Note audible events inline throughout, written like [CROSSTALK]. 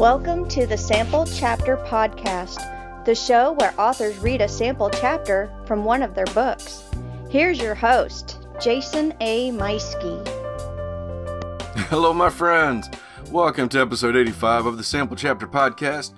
Welcome to the Sample Chapter Podcast, the show where authors read a sample chapter from one of their books. Here's your host, Jason A. Meiske. Hello, my friends. Welcome to episode 85 of the Sample Chapter Podcast.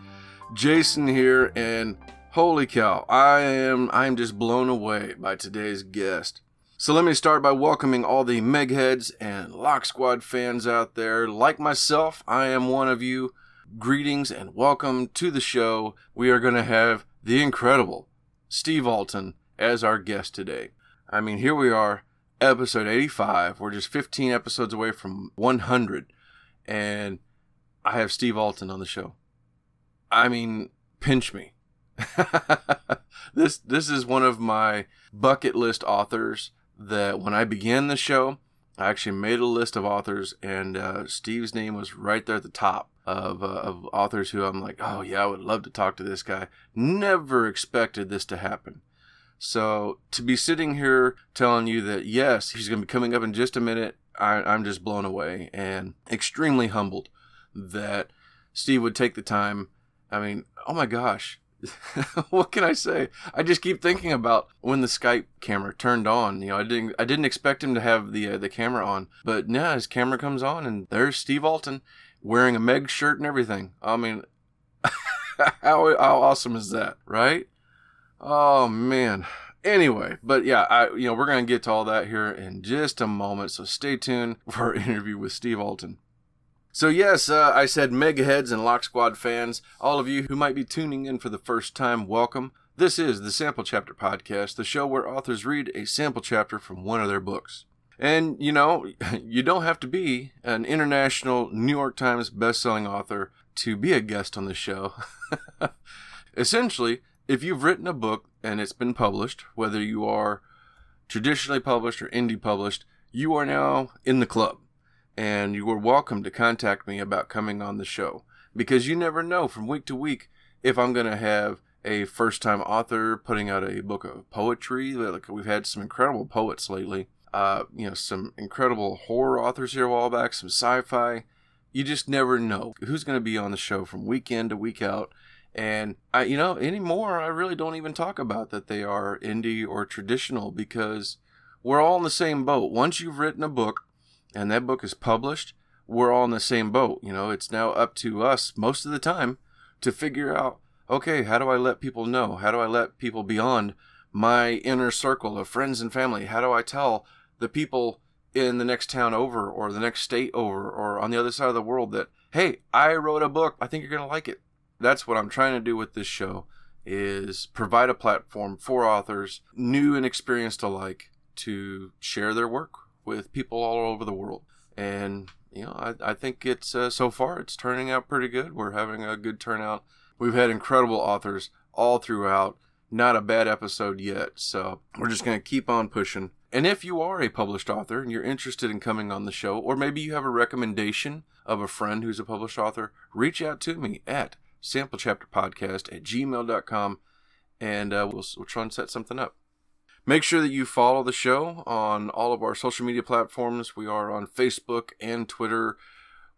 Jason here, and holy cow, I am I am just blown away by today's guest. So let me start by welcoming all the Megheads and Loch Squad fans out there. Like myself, I am one of you greetings and welcome to the show. We are going to have the incredible Steve Alten as our guest today. I mean, here we are, episode 85. We're just 15 episodes away from 100, and I have Steve Alten on the show. I mean, pinch me. [LAUGHS] this this is one of my bucket list authors that when I began the show, I actually made a list of authors, and uh, Steve's name was right there at the top of, uh, of authors who I'm like, oh yeah, I would love to talk to this guy. Never expected this to happen. So to be sitting here telling you that yes, he's going to be coming up in just a minute, I, I'm just blown away and extremely humbled that Steve would take the time. I mean, oh my gosh, [LAUGHS] what can I say? I just keep thinking about when the Skype camera turned on. You know, I didn't I didn't expect him to have the uh, the camera on, but now his camera comes on and there's Steve Alten, wearing a Meg shirt and everything. I mean, [LAUGHS] how, how awesome is that, right? Oh man. Anyway, but yeah, I you know we're gonna get to all that here in just a moment. So stay tuned [LAUGHS] for our interview with Steve Alten. So yes, uh, I said megaheads and Loch Squad fans, all of you who might be tuning in for the first time, welcome. This is the Sample Chapter Podcast, the show where authors read a sample chapter from one of their books. And, you know, [LAUGHS] you don't have to be an international New York Times bestselling author to be a guest on the show. [LAUGHS] Essentially, if you've written a book and it's been published, whether you are traditionally published or indie published, you are now in the club. And you are welcome to contact me about coming on the show. Because you never know from week to week if I'm going to have a first time author putting out a book of poetry. Like we've had some incredible poets lately uh, you know, some incredible horror authors here a while back, some sci-fi. You just never know who's going to be on the show from week in to week out. And I, you know, anymore, I really don't even talk about that they are indie or traditional because we're all in the same boat. Once you've written a book and that book is published, we're all in the same boat. You know, it's now up to us most of the time to figure out, okay, how do I let people know? How do I let people beyond my inner circle of friends and family? How do I tell the people in the next town over or the next state over or on the other side of the world that hey i wrote a book. I think you're going to like it. That's what i'm trying to do with this show is provide a platform for authors new and experienced alike to share their work with people all over the world. And you know i, I think it's uh, so far it's turning out pretty good. We're having a good turnout. We've had incredible authors all throughout. Not a bad episode yet. So we're just going to keep on pushing and if you are a published author and you're interested in coming on the show, or maybe you have a recommendation of a friend who's a published author, reach out to me at samplechapterpodcast at gmail.com and uh, we'll, we'll try and set something up. Make sure that you follow the show on all of our social media platforms. We are on Facebook and Twitter.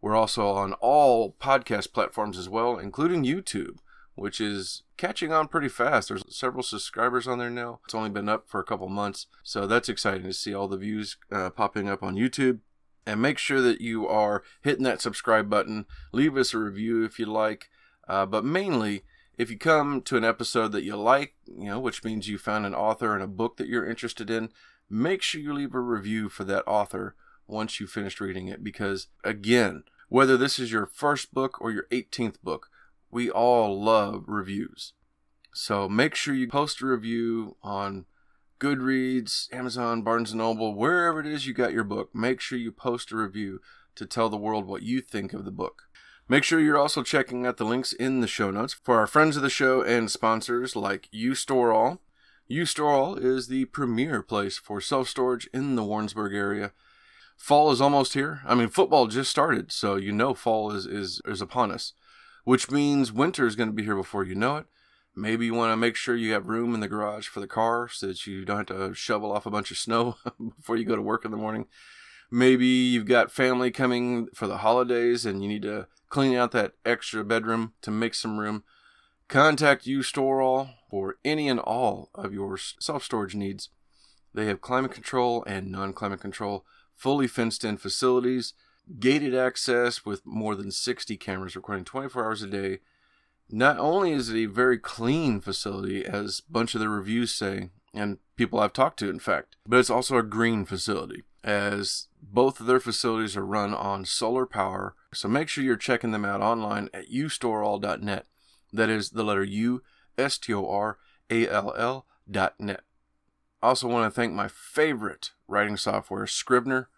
We're also on all podcast platforms as well, including YouTube which is catching on pretty fast. There's several subscribers on there now. It's only been up for a couple months, so that's exciting to see all the views uh, popping up on YouTube. And make sure that you are hitting that subscribe button. Leave us a review if you like, uh, but mainly if you come to an episode that you like, you know, which means you found an author and a book that you're interested in, make sure you leave a review for that author once you finished reading it. Because again, whether this is your first book or your 18th book, we all love reviews. So make sure you post a review on Goodreads, Amazon, Barnes Noble, wherever it is you got your book. Make sure you post a review to tell the world what you think of the book. Make sure you're also checking out the links in the show notes for our friends of the show and sponsors like U-Stor-All. You Store All is the premier place for self storage in the Warrensburg area. Fall is almost here. I mean, football just started, so you know fall is, is, is upon us which means winter is going to be here before you know it. Maybe you want to make sure you have room in the garage for the car so that you don't have to shovel off a bunch of snow [LAUGHS] before you go to work in the morning. Maybe you've got family coming for the holidays and you need to clean out that extra bedroom to make some room, contact U-Stor-All for any and all of your self-storage needs. They have climate control and non-climate control, fully fenced-in facilities, gated access with more than 60 cameras recording 24 hours a day. Not only is it a very clean facility, as a bunch of the reviews say, and people I've talked to, in fact, but it's also a green facility, as both of their facilities are run on solar power. So make sure you're checking them out online at ustorall.net. That is the letter U, S T O R A L L dot net. Also want to thank my favorite writing software, Scrivener.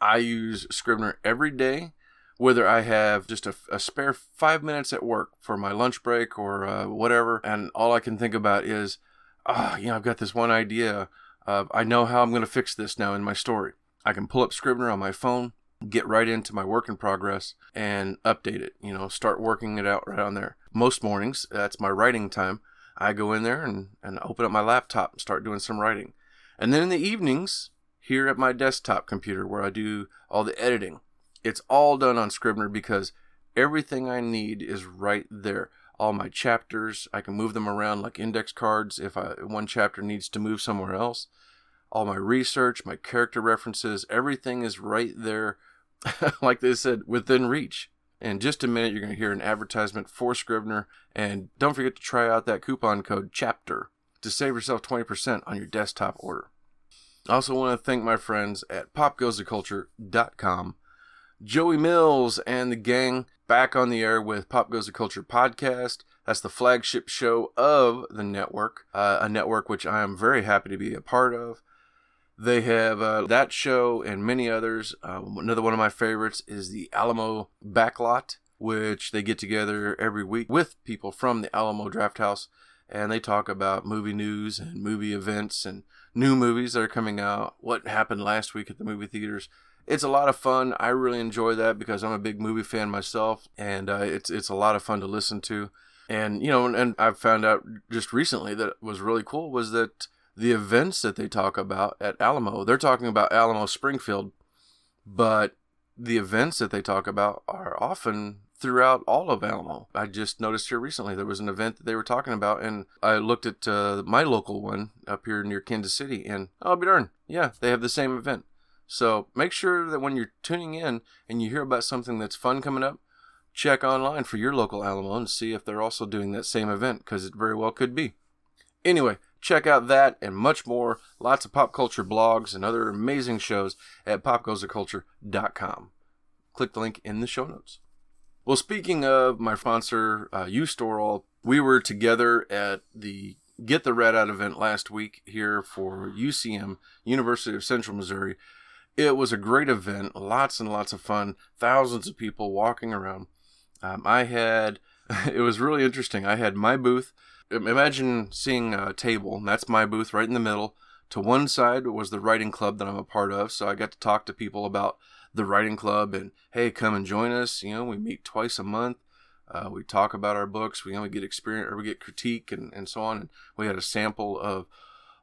I use Scrivener every day, whether I have just a, a spare five minutes at work for my lunch break or uh, whatever, and all I can think about is, ah, oh, you know, I've got this one idea. Uh, I know how I'm going to fix this now in my story. I can pull up Scrivener on my phone, get right into my work in progress, and update it. You know, start working it out right on there. Most mornings, that's my writing time. I go in there and, and open up my laptop and start doing some writing. And then in the evenings, here at my desktop computer where I do all the editing, it's all done on Scrivener because everything I need is right there. All my chapters, I can move them around like index cards if I, one chapter needs to move somewhere else all my research, my character references, everything is right there, [LAUGHS] like they said, within reach. In just a minute, you're going to hear an advertisement for Scrivener. And don't forget to try out that coupon code CHAPTER to save yourself 20% on your desktop order. I also want to thank my friends at popgoestheculture.com. Joey Mills and the gang back on the air with Pop Goes the Culture podcast. That's the flagship show of the network, uh, a network which I am very happy to be a part of. They have uh, that show and many others. Uh, another one of my favorites is the Alamo Backlot, which they get together every week with people from the Alamo Drafthouse and they talk about movie news and movie events and new movies that are coming out, what happened last week at the movie theaters. It's a lot of fun. I really enjoy that because I'm a big movie fan myself, and uh, it's it's a lot of fun to listen to. And you know, and, and I've found out just recently that was really cool was that the events that they talk about at Alamo, they're talking about Alamo Springfield, but the events that they talk about are often throughout all of Alamo. I just noticed here recently there was an event that they were talking about, and I looked at uh, my local one up here near Kansas City, and oh, be darned, yeah, they have the same event. So make sure that when you're tuning in and you hear about something that's fun coming up, check online for your local Alamo and see if they're also doing that same event, because it very well could be. Anyway, Check out that and much more. Lots of pop culture blogs and other amazing shows at popgoestheculture.com. Click the link in the show notes. Well, speaking of my sponsor, uh, we were together at the Get the Red Out event last week here for UCM, University of Central Missouri. It was a great event, lots and lots of fun, thousands of people walking around. Um, I had, [LAUGHS] it was really interesting. I had my booth imagine seeing a table, that's my booth right in the middle. To one side was the writing club that I'm a part of, so I got to talk to people about the writing club and hey, come and join us. You know, we meet twice a month. Uh, we talk about our books. We you know, we get experience or we get critique and, and so on. And we had a sample of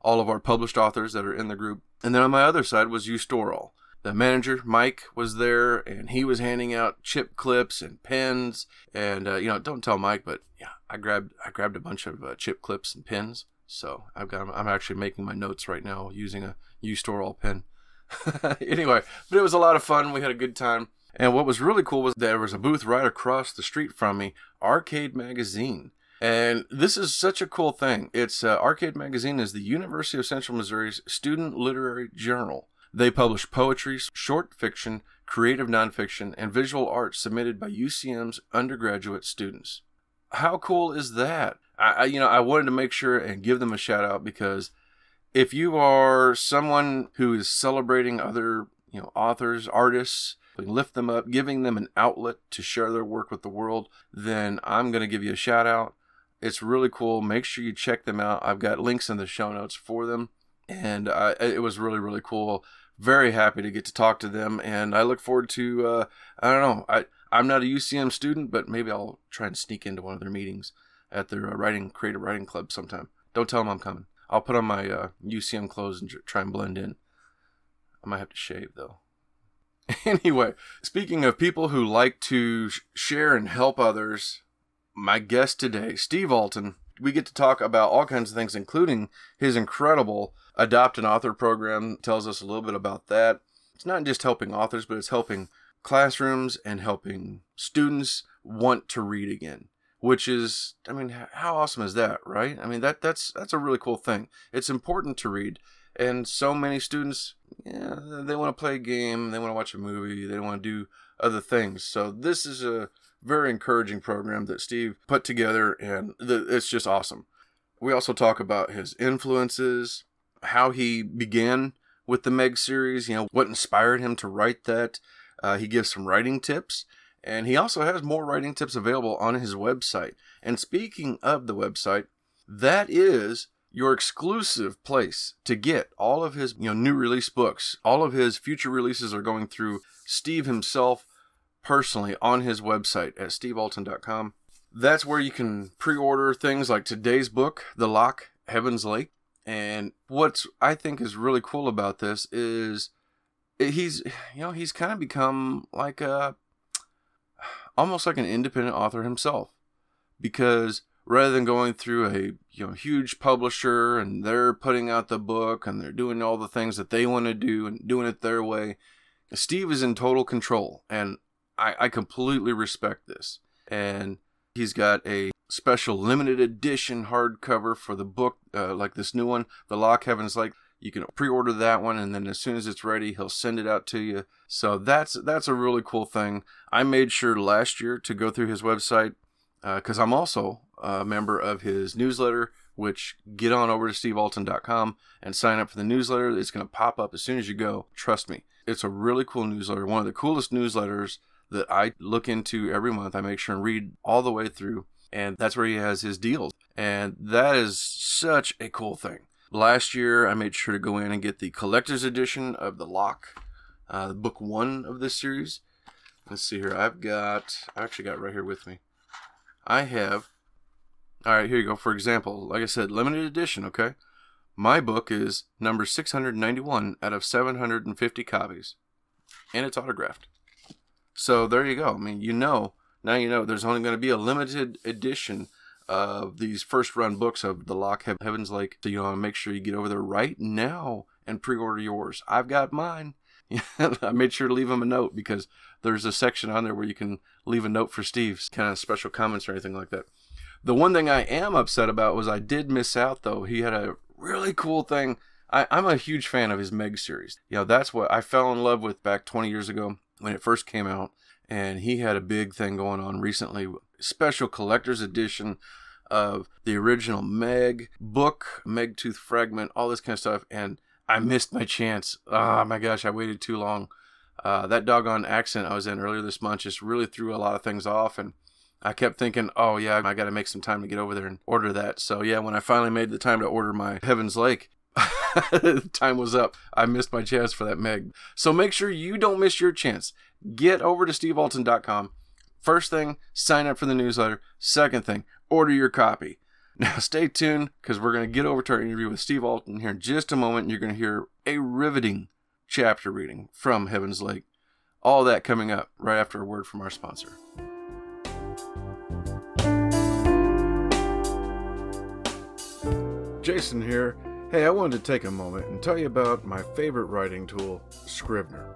all of our published authors that are in the group. And then on my other side was U-Stor-All the manager Mike was there, and he was handing out chip clips and pens. And uh, you know, don't tell Mike, but yeah, I grabbed I grabbed a bunch of uh, chip clips and pens. So I've got I'm actually making my notes right now using a U-Stor-All pen. [LAUGHS] anyway, but it was a lot of fun. We had a good time. And what was really cool was there was a booth right across the street from me, Arcade Magazine. And this is such a cool thing. It's uh, Arcade Magazine is the University of Central Missouri's student literary journal. They publish poetry, short fiction, creative nonfiction, and visual art submitted by UCM's undergraduate students. How cool is that? I, I, you know, I wanted to make sure and give them a shout out because if you are someone who is celebrating other, you know, authors, artists, lift them up, giving them an outlet to share their work with the world, then I'm going to give you a shout out. It's really cool. Make sure you check them out. I've got links in the show notes for them and it was really really cool. Very happy to get to talk to them, and I look forward to. Uh, I don't know. I I'm not a UCM student, but maybe I'll try and sneak into one of their meetings at their uh, writing creative writing club sometime. Don't tell them I'm coming. I'll put on my UCM uh, clothes and try and blend in. I might have to shave though. [LAUGHS] Anyway, speaking of people who like to sh- share and help others, my guest today, Steve Alten, we get to talk about all kinds of things, including his incredible Adopt an Author program. Tells us a little bit about that. It's not just helping authors, but it's helping classrooms and helping students want to read again. Which is, I mean, how awesome is that, right? I mean, that that's that's a really cool thing. It's important to read, and so many students, yeah, they want to play a game, they want to watch a movie, they want to do other things. So this is a very encouraging program that Steve put together, and it's just awesome. We also talk about his influences, how he began with the Meg series, you know, what inspired him to write that. Uh, he gives some writing tips, and he also has more writing tips available on his website. And speaking of the website, that is your exclusive place to get all of his you know new release books. All of his future releases are going through Steve himself personally on his website at stevealten.com. That's where you can pre-order things like today's book, The Loch, Heaven's Lake. And what's I think is really cool about this is he's you know he's kind of become like a almost like an independent author himself. Because rather than going through a you know huge publisher and they're putting out the book and they're doing all the things that they want to do and doing it their way steve is in total control. And I, I completely respect this. And he's got a special limited edition hardcover for the book uh, like this new one the loch Heaven's Lake you can pre-order that one and then as soon as it's ready he'll send it out to you. So that's that's a really cool thing. I made sure last year to go through his website because uh, i'm also a member of his newsletter which get on over to stevealten.com and sign up for the newsletter. It's going to pop up as soon as you go. Trust me it's a really cool newsletter. One of the coolest newsletters that i look into every month. I make sure and read all the way through and that's where he has his deals. And that is such a cool thing Last year, I made sure to go in and get the collector's edition of The Loch, uh, book one of this series. Let's see here. I've got, I actually got right here with me. I have, all right, here you go. For example, like I said, limited edition, okay? My book is number 691 out of 750 copies, and it's autographed. So there you go. I mean, you know, now you know there's only going to be a limited edition of these first run books of the Loch Heaven's Lake. So you to make sure you get over there right now and pre-order yours. I've got mine. [LAUGHS] I made sure to leave him a note because there's a section on there where you can leave a note for Steve's kind of special comments or anything like that. The one thing I am upset about was I did miss out though. He had a really cool thing. I, I'm a huge fan of his Meg series. You know, that's what I fell in love with back 20 years ago when it first came out. And he had a big thing going on recently special collector's edition of the original Meg book, Meg Tooth Fragment, all this kind of stuff. And I missed my chance. Oh my gosh, I waited too long. Uh, that doggone accent I was in earlier this month just really threw a lot of things off. And I kept thinking, oh yeah, I got to make some time to get over there and order that. So yeah, when I finally made the time to order my Heaven's Lake, [LAUGHS] time was up. I missed my chance for that Meg. So make sure you don't miss your chance. Get over to stevealten.com First thing, sign up for the newsletter. Second thing, order your copy. [LAUGHS] Now, stay tuned because we're going to get over to our interview with Steve Alten here in just a moment. And You're going to hear a riveting chapter reading from Heaven's Lake. All that coming up right after a word from our sponsor. Jason here. Hey, I wanted to take a moment and tell you about my favorite writing tool, Scrivener.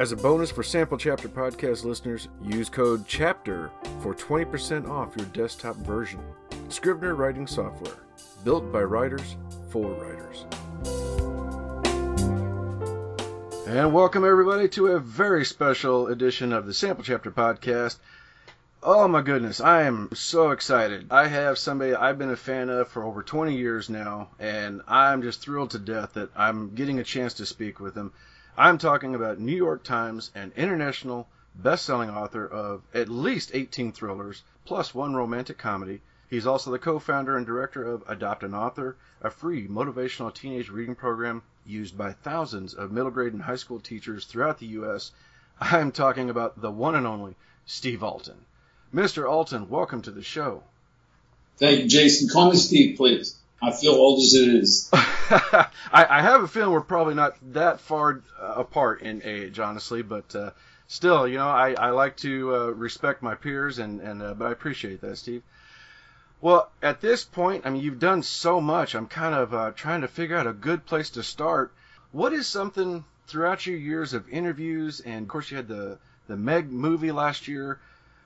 As a bonus for Sample Chapter podcast listeners, use code CHAPTER for 20% off your desktop version. Scrivener writing software, built by writers for writers. And welcome everybody to a very special edition of the Sample Chapter podcast. Oh my goodness, I am so excited. I have somebody I've been a fan of for over 20 years now, and I'm just thrilled to death that I'm getting a chance to speak with him. I'm talking about New York Times and international best-selling author of at least 18 thrillers plus one romantic comedy. He's also the co-founder and director of Adopt an Author, a free motivational teenage reading program used by thousands of middle grade and high school teachers throughout the U.S. I'm talking about the one and only Steve Alten. Mr. Alten, welcome to the show. Thank you, Jason. Call me Steve, please. I feel old as it is. [LAUGHS] I, I, have a feeling we're probably not that far uh, apart in age, honestly, but uh, still, you know, I, I like to uh, respect my peers, and, and uh, but I appreciate that, Steve. Well, at this point, I mean, you've done so much. I'm kind of uh, trying to figure out a good place to start. What is something throughout your years of interviews, and of course, you had the the Meg movie last year.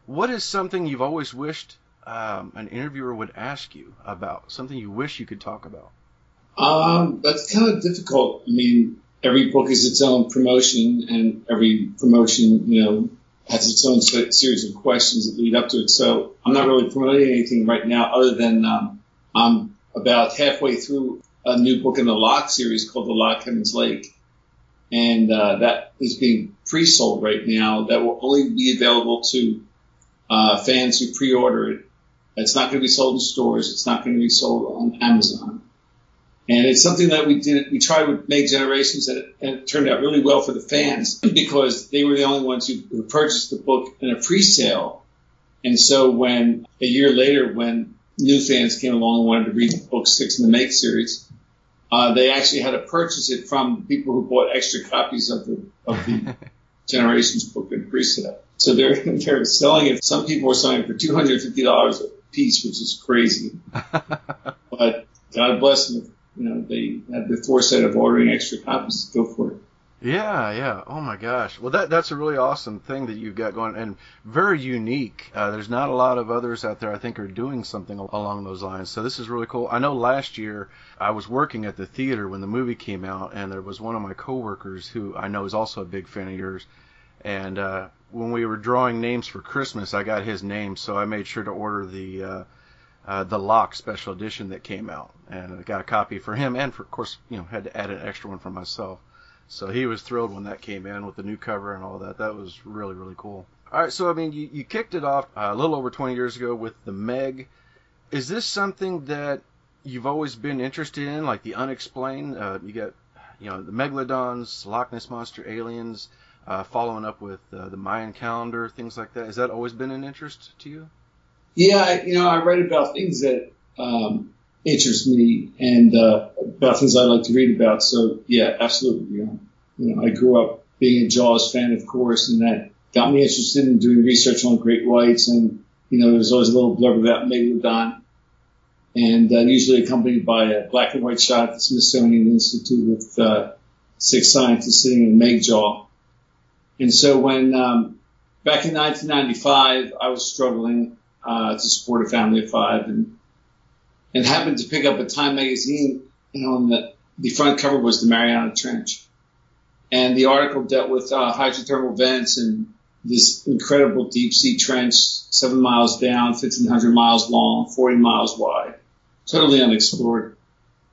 What is something you've always wished um, an interviewer would ask you about? Something you wish you could talk about? Um, that's kind of difficult. I mean, every book is its own promotion, and every promotion, you know, has its own series of questions that lead up to it. So I'm not really promoting anything right now, other than um, I'm about halfway through a new book in the Loch series called The Loch Heaven's Lake, and uh, that is being pre-sold right now. That will only be available to uh, fans who pre-order it. It's not going to be sold in stores. It's not going to be sold on Amazon. And it's something that we did, we tried with Meg Generations and it, and it turned out really well for the fans [CLEARS THROAT] because they were the only ones who, who purchased the book in a pre-sale. And so when a year later, when new fans came along and wanted to read book six in the Meg series, uh, they actually had to purchase it from people who bought extra copies of the, of the [LAUGHS] Generations book in pre-sale. So they're, [LAUGHS] they're selling it. Some people were selling it for $250 a piece, which is crazy. [LAUGHS] but God bless them you know, they had the foresight of ordering extra copies. Go for it. Yeah, yeah. Oh my gosh. Well, that that's a really awesome thing that you've got going, and very unique. Uh, there's not a lot of others out there I think are doing something along those lines. So this is really cool. I know last year I was working at the theater when the movie came out, and there was one of my coworkers who I know is also a big fan of yours. And uh, when we were drawing names for Christmas, I got his name, so I made sure to order the uh, uh, the Loch special edition that came out, and I got a copy for him, and for, of course, you know, had to add an extra one for myself. So he was thrilled when that came in with the new cover and all that. That was really really cool. All right, so I mean, you, you kicked it off a little over 20 years ago with the Meg. Is this something that you've always been interested in, like the unexplained? Uh, you got, you know, the megalodons, Loch Ness monster, aliens. Uh, following up with uh, the Mayan calendar, things like that. Has that always been an interest to you? Yeah, you know, I write about things that um, interest me and uh, about things I like to read about. So yeah, absolutely. You know, you know, I grew up being a Jaws fan, of course, and that got me interested in doing research on great whites. And you know, there was always a little blurb about megalodon, and uh, usually accompanied by a black and white shot at the Smithsonian Institute with uh, six scientists sitting in a meg jaw. And so when um, back in 1995, I was struggling uh, to support a family of five, and and happened to pick up a Time magazine. And the the front cover was the Mariana Trench, and the article dealt with uh, hydrothermal vents and this incredible deep sea trench, seven miles down, 1,500 miles long, 40 miles wide, totally unexplored.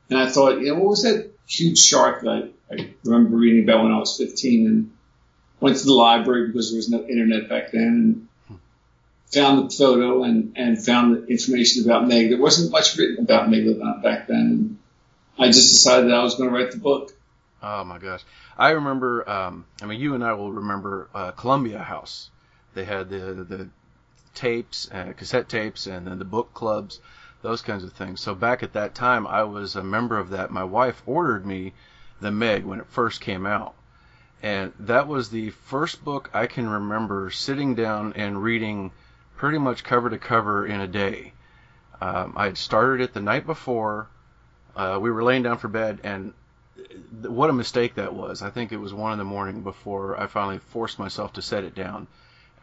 And I thought, you know, what was that huge shark that I, I remember reading about when I was 15 and went to the library because there was no internet back then and found the photo and, and found the information about Meg. There wasn't much written about Megalodon back then. I just decided that I was going to write the book. Oh my gosh. I remember, um, I mean, you and I will remember uh, Columbia House. They had the, the tapes, uh, cassette tapes, and then the book clubs, those kinds of things. So back at that time, I was a member of that. My wife ordered me the Meg when it first came out. And that was the first book I can remember sitting down and reading pretty much cover to cover in a day. Um, I had started it the night before. Uh, we were laying down for bed, and th- what a mistake that was. I think it was one in the morning before I finally forced myself to set it down.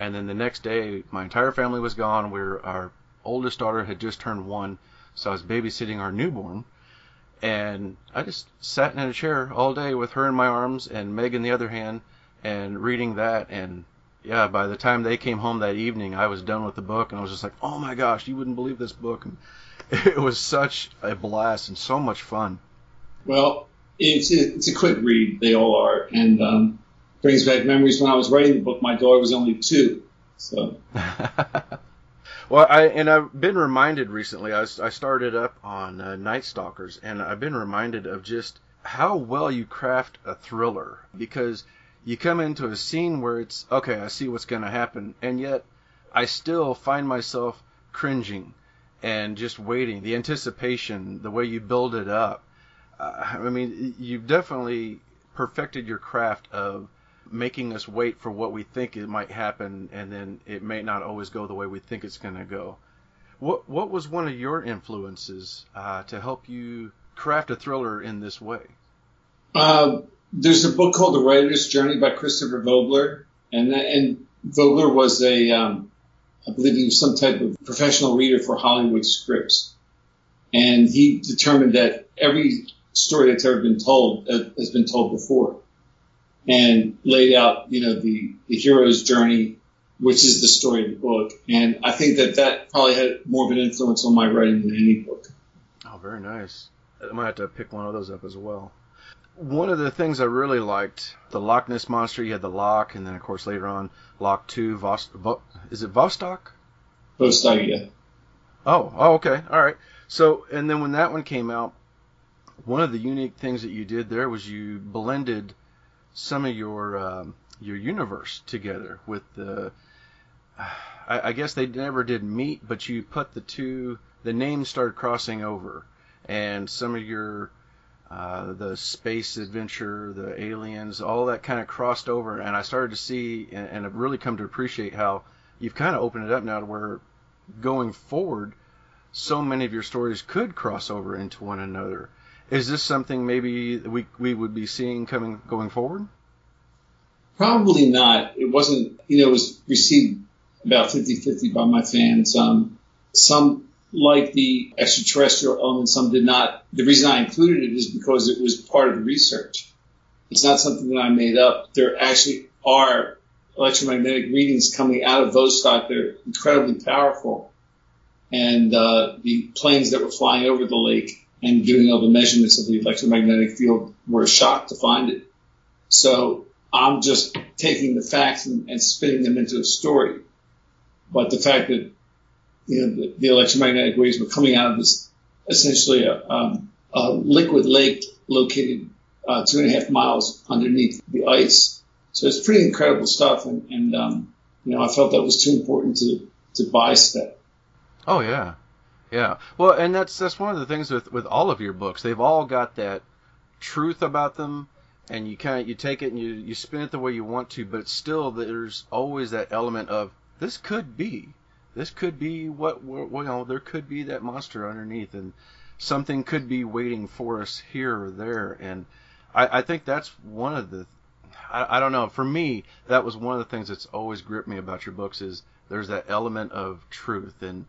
And then the next day, my entire family was gone. We were, our oldest daughter had just turned one, so I was babysitting our newborn. And I just sat in a chair all day with her in my arms and Meg in the other hand and reading that and yeah, by the time they came home that evening, I was done with the book, and I was just like, "Oh my gosh, you wouldn't believe this book!" And [LAUGHS] it was such a blast and so much fun. Well, it's a, it's a quick read. They all are, and um, brings back memories when I was writing the book. My daughter was only two, so. [LAUGHS] well, I and I've been reminded recently. I, I started up on uh, Night Stalkers, and I've been reminded of just how well you craft a thriller because you come into a scene where it's okay, I see what's going to happen, and yet I still find myself cringing and just waiting. The anticipation, the way you build it up. Uh, I mean, you've definitely perfected your craft of making us wait for what we think it might happen, and then it may not always go the way we think it's going to go. What what was one of your influences uh, to help you craft a thriller in this way? Uh, there's a book called The Writer's Journey by Christopher Vogler, and and Vogler was a um, I believe he was some type of professional reader for Hollywood scripts, and he determined that every story that's ever been told uh, has been told before, and laid out you know the the hero's journey, which is the story of the book, and I think that that probably had more of an influence on my writing than any book. Oh, very nice. I might have to pick one of those up as well one of the things I really liked, the Loch Ness monster. You had the Loch, and then of course later on Loch Two. Vost, Vo, is it Vostok? Vostok, yeah. Oh, oh, okay, all right. So, and then when that one came out, one of the unique things that you did there was you blended some of your um, your universe together with the. [SIGHS] I, I guess they never did meet, but you put the two. The names started crossing over, and some of your uh, the space adventure, the aliens, all that kind of crossed over, and I started to see and, and I've really come to appreciate how you've kind of opened it up now to where going forward, so many of your stories could cross over into one another. Is this something maybe we we would be seeing coming going forward? Probably not. It wasn't. You know, it was received about 50-50 by my fans. Um, some like the extraterrestrial element, some did not. The reason I included it is because it was part of the research. It's not something that I made up. There actually are electromagnetic readings coming out of Vostok. They're incredibly powerful. And uh, the planes that were flying over the lake and doing all the measurements of the electromagnetic field were shocked to find it. So I'm just taking the facts and, and spinning them into a story. But the fact that you know, the, the electromagnetic waves were coming out of this essentially a, um, a liquid lake located uh, two and a half miles underneath the ice. So it's pretty incredible stuff, and, and um, you know I felt that was too important to to bypass. Oh yeah, yeah. Well, and that's that's one of the things with with all of your books. They've all got that truth about them, and you kind of you take it and you you spin it the way you want to, but still there's always that element of this could be this could be what, what you know there could be that monster underneath and something could be waiting for us here or there and I, I think that's one of the I, I don't know for me that was one of the things that's always gripped me about your books is there's that element of truth and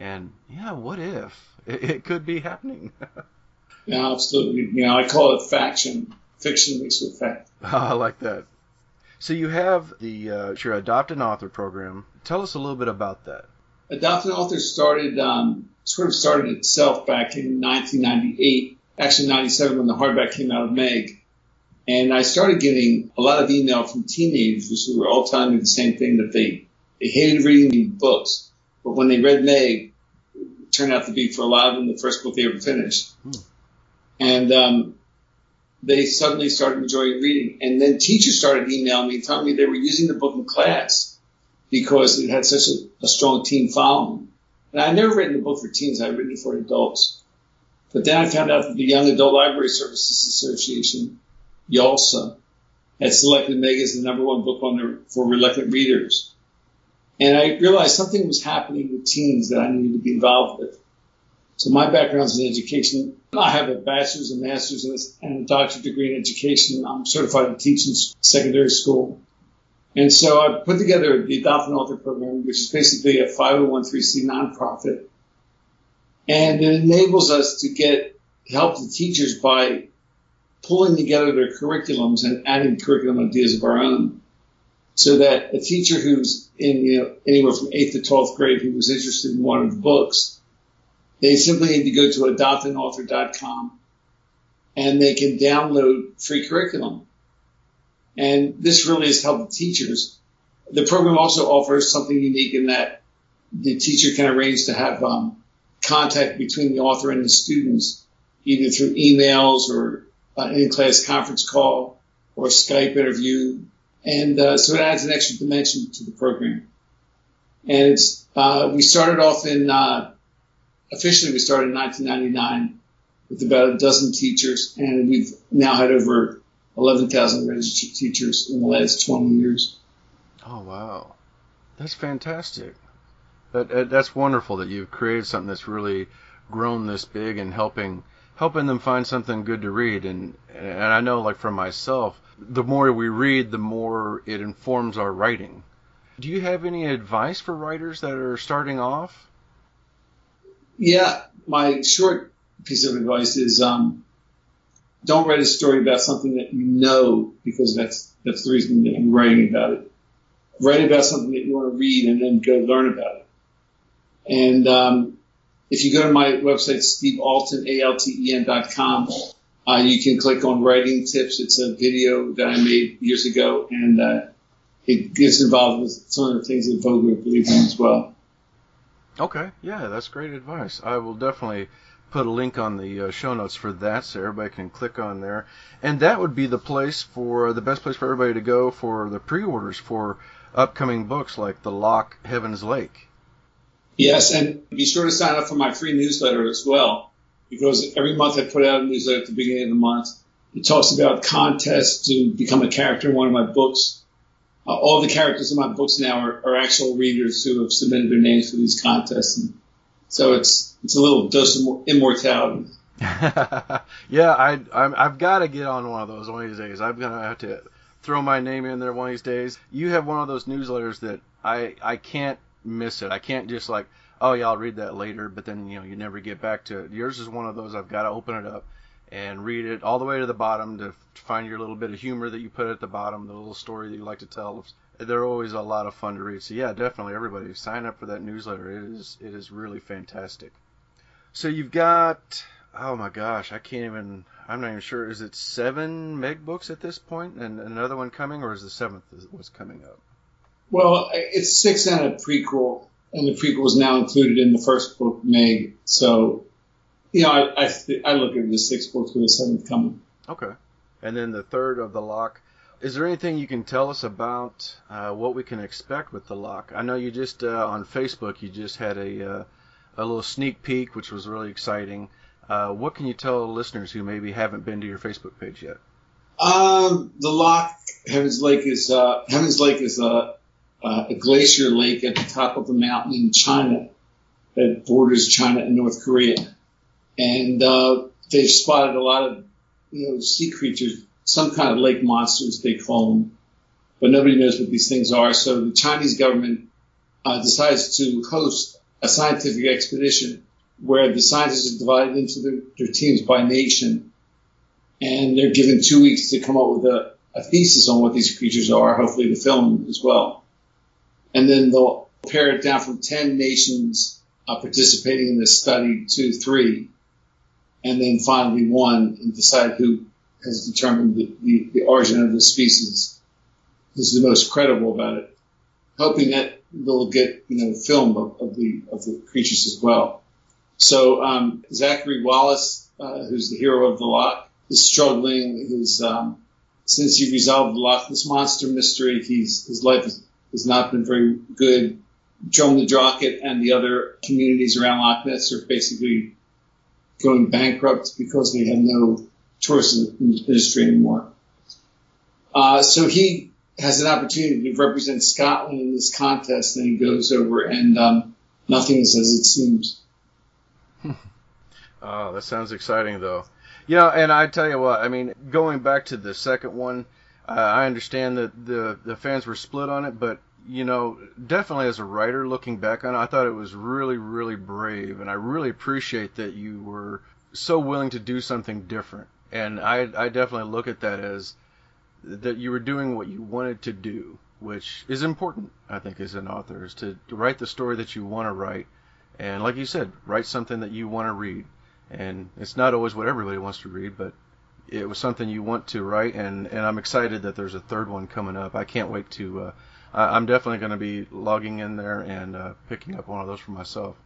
and yeah what if it, it could be happening [LAUGHS] yeah absolutely you know I call it faction fiction mixed with fact [LAUGHS] I like that so you have the uh, your adopt an author program. Tell us a little bit about that. Adopt an author started um, sort of started itself back in 1998, actually 97 when the hardback came out of Meg. And I started getting a lot of email from teenagers who were all telling me the same thing that they, they hated reading books, but when they read Meg, it turned out to be for a lot of them the first book they ever finished. Hmm. And um, they suddenly started enjoying reading. And then teachers started emailing me telling me they were using the book in class because it had such a, a strong teen following. And I'd never written a book for teens, I'd written it for adults. But then I found out that the Young Adult Library Services Association, YALSA, had selected Meg as the number one book on their, for reluctant readers. And I realized something was happening with teens that I needed to be involved with. So my background is in education. I have a bachelor's and master's and a doctorate degree in education. I'm certified to teach in secondary school. And so I put together the Adopt an Author program, which is basically a 501c nonprofit. And it enables us to get help the teachers by pulling together their curriculums and adding curriculum ideas of our own. So that a teacher who's in, you know, anywhere from 8th to 12th grade who was interested in one of the books they simply need to go to adoptanauthor.com and they can download free curriculum. And this really has helped the teachers. The program also offers something unique in that the teacher can arrange to have um, contact between the author and the students, either through emails or uh, in-class conference call or Skype interview. And uh, so it adds an extra dimension to the program. And it's, uh, we started off in, uh, officially we started in 1999 with about a dozen teachers, and we've now had over 11,000 registered teachers in the last 20 years. Oh, wow. That's fantastic. That, that's wonderful that you've created something that's really grown this big and helping helping them find something good to read and and I know like for myself the more we read the more it informs our writing. Do you have any advice for writers that are starting off? Yeah, my short piece of advice is um, don't write a story about something that you know because that's that's the reason that you're writing about it. Write about something that you want to read and then go learn about it. And um, if you go to my website, stevealten, A-L-T-E-N dot com, uh, you can click on writing tips. It's a video that I made years ago, and uh, it gets involved with some of the things that Vogler believes in as well. Okay, yeah, that's great advice. I will definitely put a link on the uh, show notes for that, so everybody can click on there. And that would be the place for the best place for everybody to go for the pre-orders for upcoming books like The Loch, Heaven's Lake. Yes, and be sure to sign up for my free newsletter as well, because every month I put out a newsletter at the beginning of the month. It talks about contests to become a character in one of my books. Uh, all the characters in my books now are, are, actual readers who have submitted their names for these contests. And so it's it's a little dose of immortality. [LAUGHS] yeah, I i have got to get on one of those one of these days. I'm gonna have to throw my name in there one of these days. You have one of those newsletters that I I can't miss it. I can't just like, oh yeah, I'll read that later, but then you know you never get back to it. Yours is one of those I've got to open it up and read it all the way to the bottom to find your little bit of humor that you put at the bottom, the little story that you like to tell. They're always a lot of fun to read. So yeah, definitely everybody sign up for that newsletter. It is it is really fantastic. So you've got oh my gosh, I can't even. I'm not even sure. Is it seven Meg books at this point, and another one coming, or is the seventh what's coming up? Well, it's six and a prequel, and the prequel is now included in the first book, Meg. So, you know, I I, I look at the six books with the seventh coming. Okay, and then the third of the Loch. Is there anything you can tell us about uh, what we can expect with the Loch? I know you just uh, on Facebook you just had a uh, a little sneak peek, which was really exciting. Uh, what can you tell listeners who maybe haven't been to your Facebook page yet? Um, the Loch Heaven's Lake is uh, Heaven's Lake is a, a glacier lake at the top of a mountain in China that borders China and North Korea, and uh, they've spotted a lot of you know sea creatures, some kind of lake monsters they call them, but nobody knows what these things are. So the Chinese government uh, decides to host a scientific expedition where the scientists are divided into their, their teams by nation, and they're given two weeks to come up with a, a thesis on what these creatures are, hopefully the film as well. And then they'll pare it down from 10 nations uh, participating in this study to three, and then finally one and decide who has determined the, the, the origin of the species. This is the most credible about it, hoping that they'll get you know film of, of the of the creatures as well. So um, Zachary Wallace, uh, who's the hero of the Loch, is struggling. His um, since he resolved the Loch Ness monster mystery, he's his life has, has not been very good. Drumnadrochit and the other communities around Loch Ness are basically going bankrupt because they have no tourism industry anymore. Uh, so he has an opportunity to represent Scotland in this contest, and he goes over, and um, nothing is as it seems. oh, [LAUGHS] that sounds exciting, though. Yeah, and I tell you what, I mean, going back to the second one, uh, I understand that the the fans were split on it, but you know, definitely as a writer looking back on it, I thought it was really, really brave, and I really appreciate that you were so willing to do something different. And I, I definitely look at that as that you were doing what you wanted to do, which is important, I think, as an author, is to, to write the story that you want to write. And like you said, write something that you want to read. And it's not always what everybody wants to read, but it was something you want to write, and, and I'm excited that there's a third one coming up. I can't wait to. Uh, I'm definitely going to be logging in there and uh, picking up one of those for myself.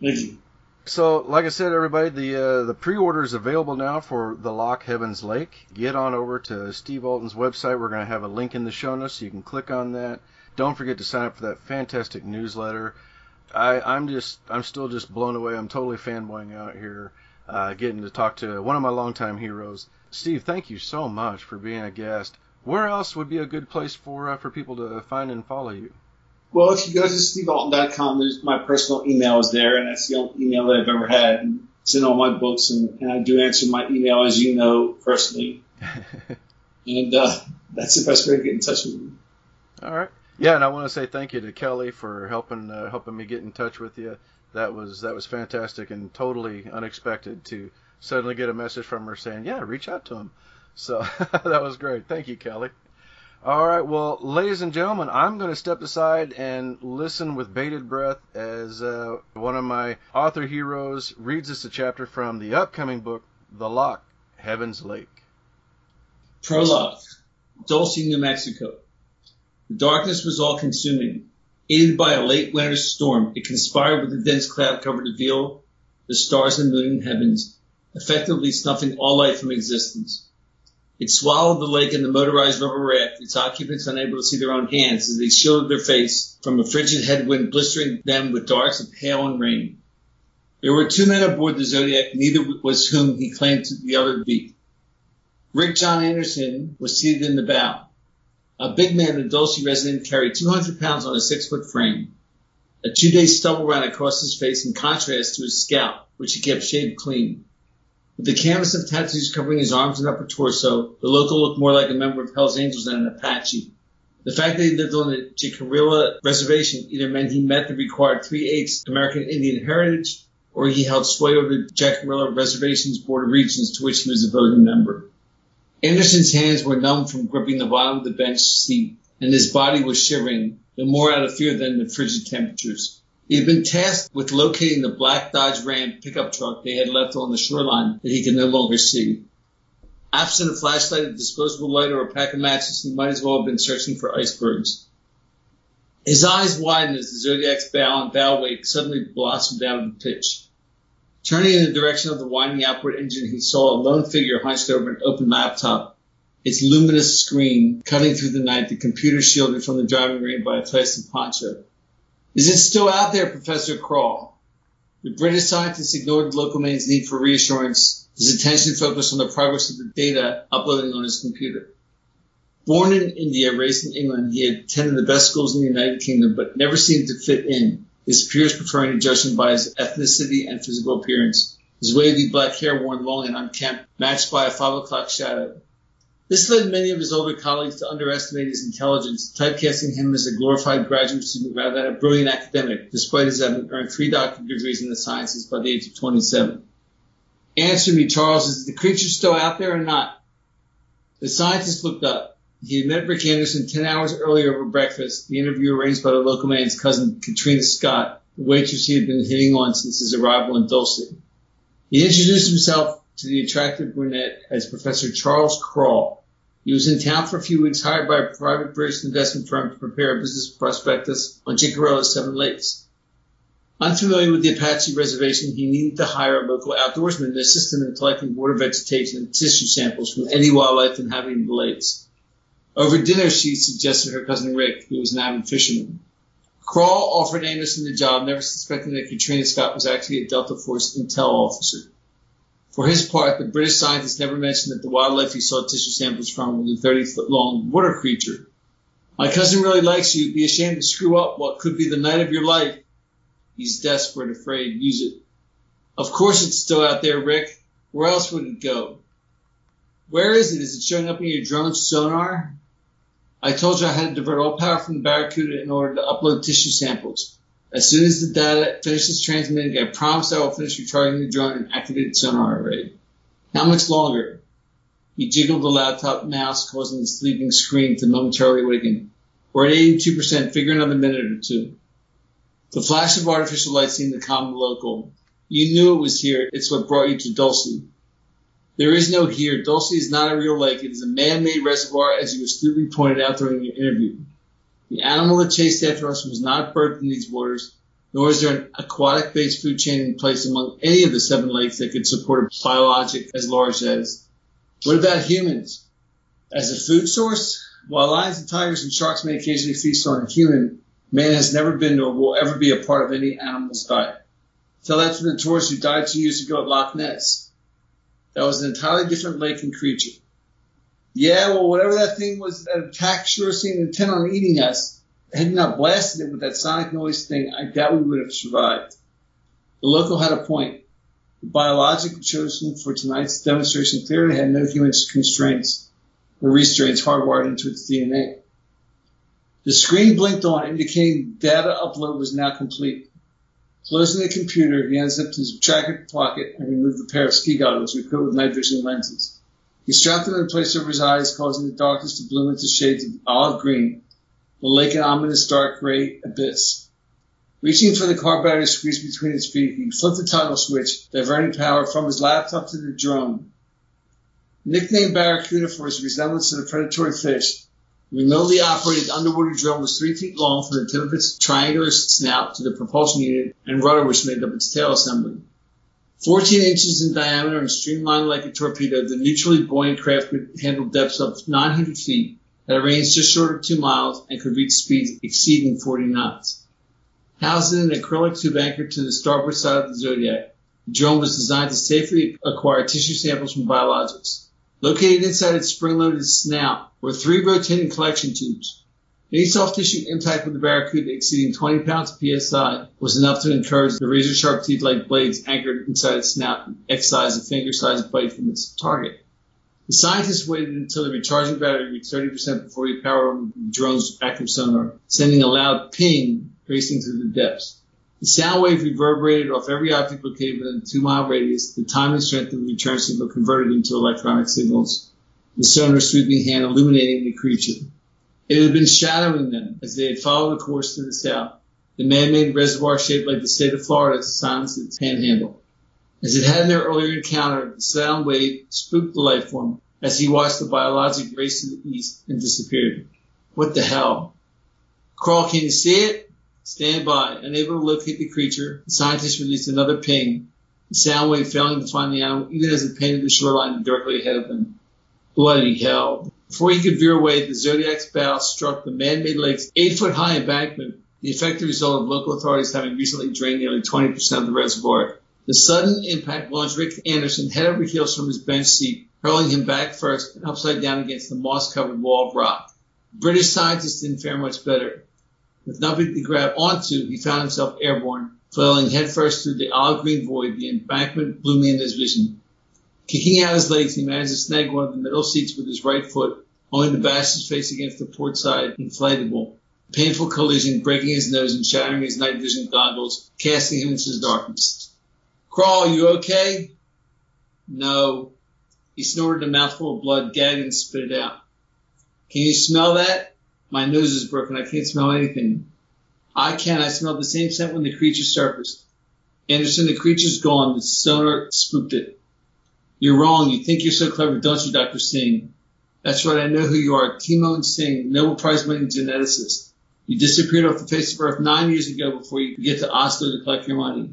Thank you. So, like I said, everybody, the uh, the pre-order is available now for the Loch Heaven's Lake. Get on over to Steve Alten's website. We're going to have a link in the show notes, so you can click on that. Don't forget to sign up for that fantastic newsletter. I, I'm just, I'm still just blown away. I'm totally fanboying out here, uh, getting to talk to one of my longtime heroes. Steve, thank you so much for being a guest. Where else would be a good place for uh, for people to find and follow you? Well, if you go to stevealten.com, there's my personal email is there, and that's the only email that I've ever had. And it's in all my books, and, and I do answer my email, as you know, personally. [LAUGHS] and uh, that's the best way to get in touch with me. All right. Yeah, and I want to say thank you to Kelly for helping uh, helping me get in touch with you. That was that was fantastic and totally unexpected to suddenly get a message from her saying, "Yeah, reach out to him." So [LAUGHS] that was great. Thank you, Kelly. All right, well, ladies and gentlemen, I'm going to step aside and listen with bated breath as uh, one of my author heroes reads us a chapter from the upcoming book, The Loch, Heaven's Lake. Prologue, Dulce, New Mexico. The darkness was all consuming. Aided by a late winter storm, it conspired with the dense cloud covered to veil the stars and moon in heavens, effectively snuffing all light from existence. It swallowed the lake and the motorized rubber raft, its occupants unable to see their own hands as they shielded their face from a frigid headwind blistering them with darts of hail and rain. There were two men aboard the Zodiac, neither was whom he claimed the other to be. Rick John Anderson was seated in the bow. A big man, the Dulce resident, carried 200 pounds on a six-foot frame. A two-day stubble ran across his face in contrast to his scalp, which he kept shaved clean. With the canvas of tattoos covering his arms and upper torso, the local looked more like a member of Hell's Angels than an Apache. The fact that he lived on the Jicarilla reservation either meant he met the required three-eighths American Indian heritage, or he held sway over the Jicarilla reservation's board of regents to which he was a voting member. Anderson's hands were numb from gripping the bottom of the bench seat, and his body was shivering, no more out of fear than the frigid temperatures. He had been tasked with locating the black Dodge Ram pickup truck they had left on the shoreline that he could no longer see. Absent a flashlight, a disposable light, or a pack of matches, he might as well have been searching for icebergs. His eyes widened as the Zodiac's bow and bow wake suddenly blossomed out of the pitch. Turning in the direction of the winding outboard engine, he saw a lone figure hunched over an open laptop, its luminous screen cutting through the night, the computer shielded from the driving rain by a plastic poncho. Is it still out there, Professor Crawl? The British scientist ignored the local man's need for reassurance, his attention focused on the progress of the data uploading on his computer. Born in India, raised in England, he had attended the best schools in the United Kingdom, but never seemed to fit in, his peers preferring to judge him by his ethnicity and physical appearance, his wavy black hair worn long and unkempt, matched by a five o'clock shadow. This led many of his older colleagues to underestimate his intelligence, typecasting him as a glorified graduate student rather than a brilliant academic, despite his having earned three doctorate degrees in the sciences by the age of 27. Answer me, Charles, is the creature still out there or not? The scientist looked up. He had met Rick Anderson 10 hours earlier over breakfast, the interview arranged by the local man's cousin, Katrina Scott, the waitress he had been hitting on since his arrival in Dulce. He introduced himself to the attractive brunette as Professor Charles Crawl, he was in town for a few weeks, hired by a private British investment firm to prepare a business prospectus on Jicarilla's Seven Lakes. Unfamiliar with the Apache reservation, he needed to hire a local outdoorsman to assist him in collecting water vegetation and tissue samples from any wildlife inhabiting the lakes. Over dinner, she suggested her cousin Rick, who was an avid fisherman. Crawl offered Anderson the job, never suspecting that Katrina Scott was actually a Delta Force intel officer. For his part, the British scientist never mentioned that the wildlife he saw tissue samples from was a 30 foot long water creature. My cousin really likes you. Be ashamed to screw up what could be the night of your life. He's desperate, afraid. Use it. Of course it's still out there, Rick. Where else would it go? Where is it? Is it showing up in your drone sonar? I told you I had to divert all power from the Barracuda in order to upload tissue samples. As soon as the data finishes transmitting, I promise I will finish recharging the drone and activate the sonar array. How much longer? He jiggled the laptop mouse, causing the sleeping screen to momentarily awaken. We're at 82%, figure another minute or two. The flash of artificial light seemed to calm the local. You knew it was here. It's what brought you to Dulce. There is no here. Dulce is not a real lake. It is a man-made reservoir, as you astutely pointed out during your interview. The animal that chased after us was not birthed in these waters, nor is there an aquatic-based food chain in place among any of the seven lakes that could support a biologic as large as. What about humans? As a food source, while lions and tigers and sharks may occasionally feast on a human, man has never been nor will ever be a part of any animal's diet. Tell that to the tourist who died two years ago at Loch Ness. That was an entirely different lake and creature. Yeah, well, whatever that thing was that attacked sure seemed intent on eating us, had you not blasted it with that sonic noise thing, I doubt we would have survived. The local had a point. The biological chosen for tonight's demonstration clearly had no human constraints or restraints hardwired into its DNA. The screen blinked on, indicating data upload was now complete. Closing the computer, he unzipped his jacket pocket and removed the pair of ski goggles equipped with night vision lenses. He strapped them in place over his eyes, causing the darkness to bloom into shades of olive green, the lake an ominous dark gray abyss. Reaching for the car battery squeezed between his feet, he flipped the toggle switch, diverting power from his laptop to the drone. Nicknamed Barracuda for his resemblance to the predatory fish, remotely operated underwater drone was three feet long from the tip of its triangular snout to the propulsion unit and rudder which made up its tail assembly. 14 inches in diameter and streamlined like a torpedo, the neutrally buoyant craft could handle depths of 900 feet at a range just short of two miles and could reach speeds exceeding 40 knots. Housed in an acrylic tube anchored to the starboard side of the Zodiac, the drone was designed to safely acquire tissue samples from biologics. Located inside its spring-loaded snout were three rotating collection tubes. Any soft tissue impact with the Barracuda exceeding 20 pounds psi was enough to encourage the razor-sharp teeth-like blades anchored inside its snout and excise a finger-sized bite from its target. The scientists waited until the recharging battery reached 30% before he powered on the drone's active sonar, sending a loud ping racing through the depths. The sound wave reverberated off every object located within a two mile radius. The time and strength of the return signal converted into electronic signals. The sonar's sweeping hand illuminating the creature. It had been shadowing them as they had followed a course to the south. The man-made reservoir shaped like the state of Florida silenced its panhandle. As it had in their earlier encounter, the sound wave spooked the life form as he watched the biologic race to the east and disappeared. What the hell? Crawl, can you see it? Stand by. Unable to locate the creature, the scientists released another ping, the sound wave failing to find the animal even as it painted the shoreline directly ahead of them. Bloody hell. Before he could veer away, the Zodiac's bow struck the man-made lake's eight-foot-high embankment, the effective result of local authorities having recently drained nearly 20% of the reservoir. The sudden impact launched Rick Anderson head over heels from his bench seat, hurling him back first and upside down against the moss-covered wall of rock. British scientists didn't fare much better. With nothing to grab onto, he found himself airborne, flailing headfirst through the olive green void, the embankment blooming in his vision. Kicking out his legs, he managed to snag one of the middle seats with his right foot, only to bash his face against the port side inflatable. Painful collision, breaking his nose and shattering his night vision goggles, casting him into the darkness. Crawl, you okay? No. He snorted a mouthful of blood, gagged and spit it out. Can you smell that? My nose is broken. I can't smell anything. I can. I smelled the same scent when the creature surfaced. Anderson, the creature's gone. The sonar spooked it. You're wrong. You think you're so clever, don't you, Dr. Singh? That's right. I know who you are. Timon Singh, Nobel Prize winning geneticist. You disappeared off the face of Earth nine years ago before you could get to Oslo to collect your money.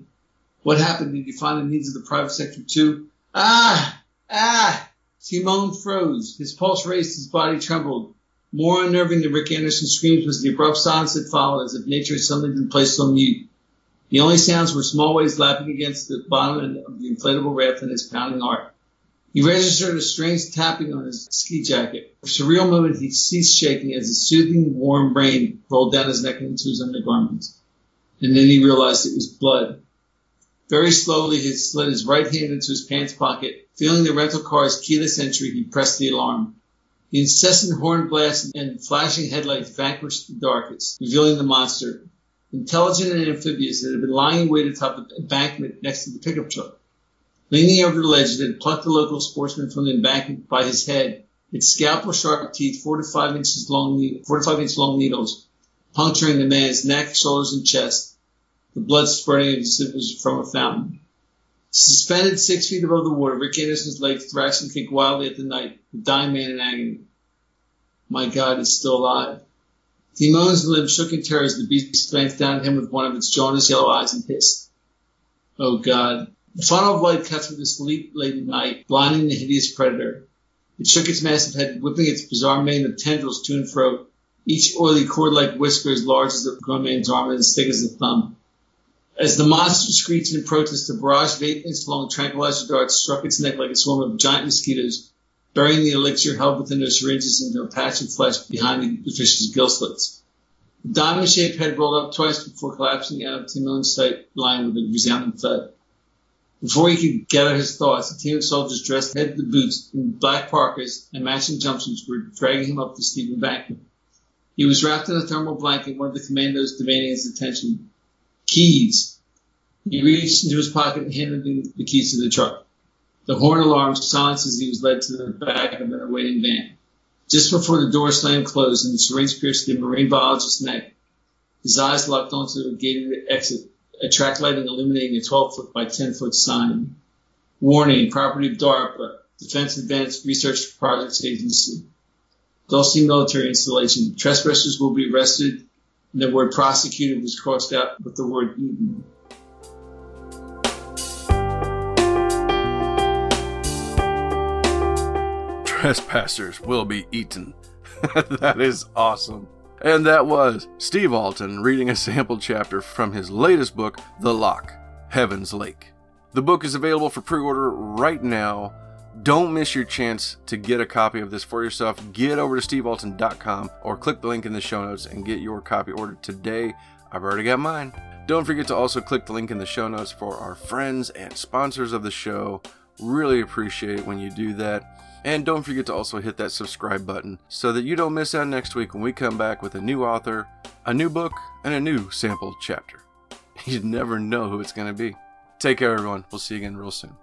What happened? Did you find the needs of the private sector too? Ah! Ah! Timon froze. His pulse raced. His body trembled. More unnerving than Rick Anderson's screams was the abrupt silence that followed, as if nature had suddenly been placed on mute. The only sounds were small waves lapping against the bottom of the inflatable raft and his pounding heart. He registered a strange tapping on his ski jacket. For a surreal moment, he ceased shaking as a soothing, warm rain rolled down his neck and into his undergarments. And then he realized it was blood. Very slowly, he slid his right hand into his pants pocket. Feeling the rental car's keyless entry, he pressed the alarm. The incessant horn blasts and flashing headlights vanquished the darkness, revealing the monster. Intelligent and amphibious, that had been lying in wait atop the embankment next to the pickup truck. Leaning over the ledge, it had plucked the local sportsman from the embankment by his head, its scalpel sharp teeth, four to five inches long, four to five inch long needles, puncturing the man's neck, shoulders, and chest, the blood spurting as if it was from a fountain. Suspended six feet above the water, Rick Anderson's legs thrashed and kicked wildly at the night, the dying man in agony. My God, he's still alive. Timon's limbs shook in terror as the beast glanced down at him with one of its jaundiced yellow eyes and hissed. Oh God. The funnel of light cut through the sleep-laden night, blinding the hideous predator. It shook its massive head, whipping its bizarre mane of tendrils to and fro, each oily cord-like whisker as large as the grown man's arm and as thick as a thumb. As the monster screeched in protest, a barrage of eight inch long tranquilizer darts struck its neck like a swarm of giant mosquitoes, burying the elixir held within their syringes into a patch of flesh behind the fish's gill slits. The diamond shaped head rolled up twice before collapsing out of Timon's sight, lying with a resounding thud. Before he could gather his thoughts, a team of soldiers dressed head to boots in black parkas and matching jumpsuits were dragging him up the steep embankment. He was wrapped in a thermal blanket, one of the commandos demanding his attention. Keys. He reached into his pocket and handed the keys to the truck. The horn alarm silenced as he was led to the back of an awaiting van. Just before the door slammed closed and the syringe pierced the marine biologist's neck, his eyes locked onto a gated exit, a track lighting illuminating a 12 foot by 10 foot sign. Warning, property of DARPA, Defense Advanced Research Projects Agency. Dulce military installation. Trespassers will be arrested. The word prosecuted was crossed out with the word eaten. Trespassers will be eaten. [LAUGHS] that is awesome. And that was Steve Alten reading a sample chapter from his latest book, The Loch Heaven's Lake. The book is available for pre order right now. Don't miss your chance to get a copy of this for yourself. Get over to stevealten.com or click the link in the show notes and get your copy ordered today. I've already got mine. Don't forget to also click the link in the show notes for our friends and sponsors of the show. Really appreciate it when you do that. And don't forget to also hit that subscribe button so that you don't miss out next week when we come back with a new author, a new book, and a new sample chapter. [LAUGHS] You never know who it's going to be. Take care, everyone. We'll see you again real soon.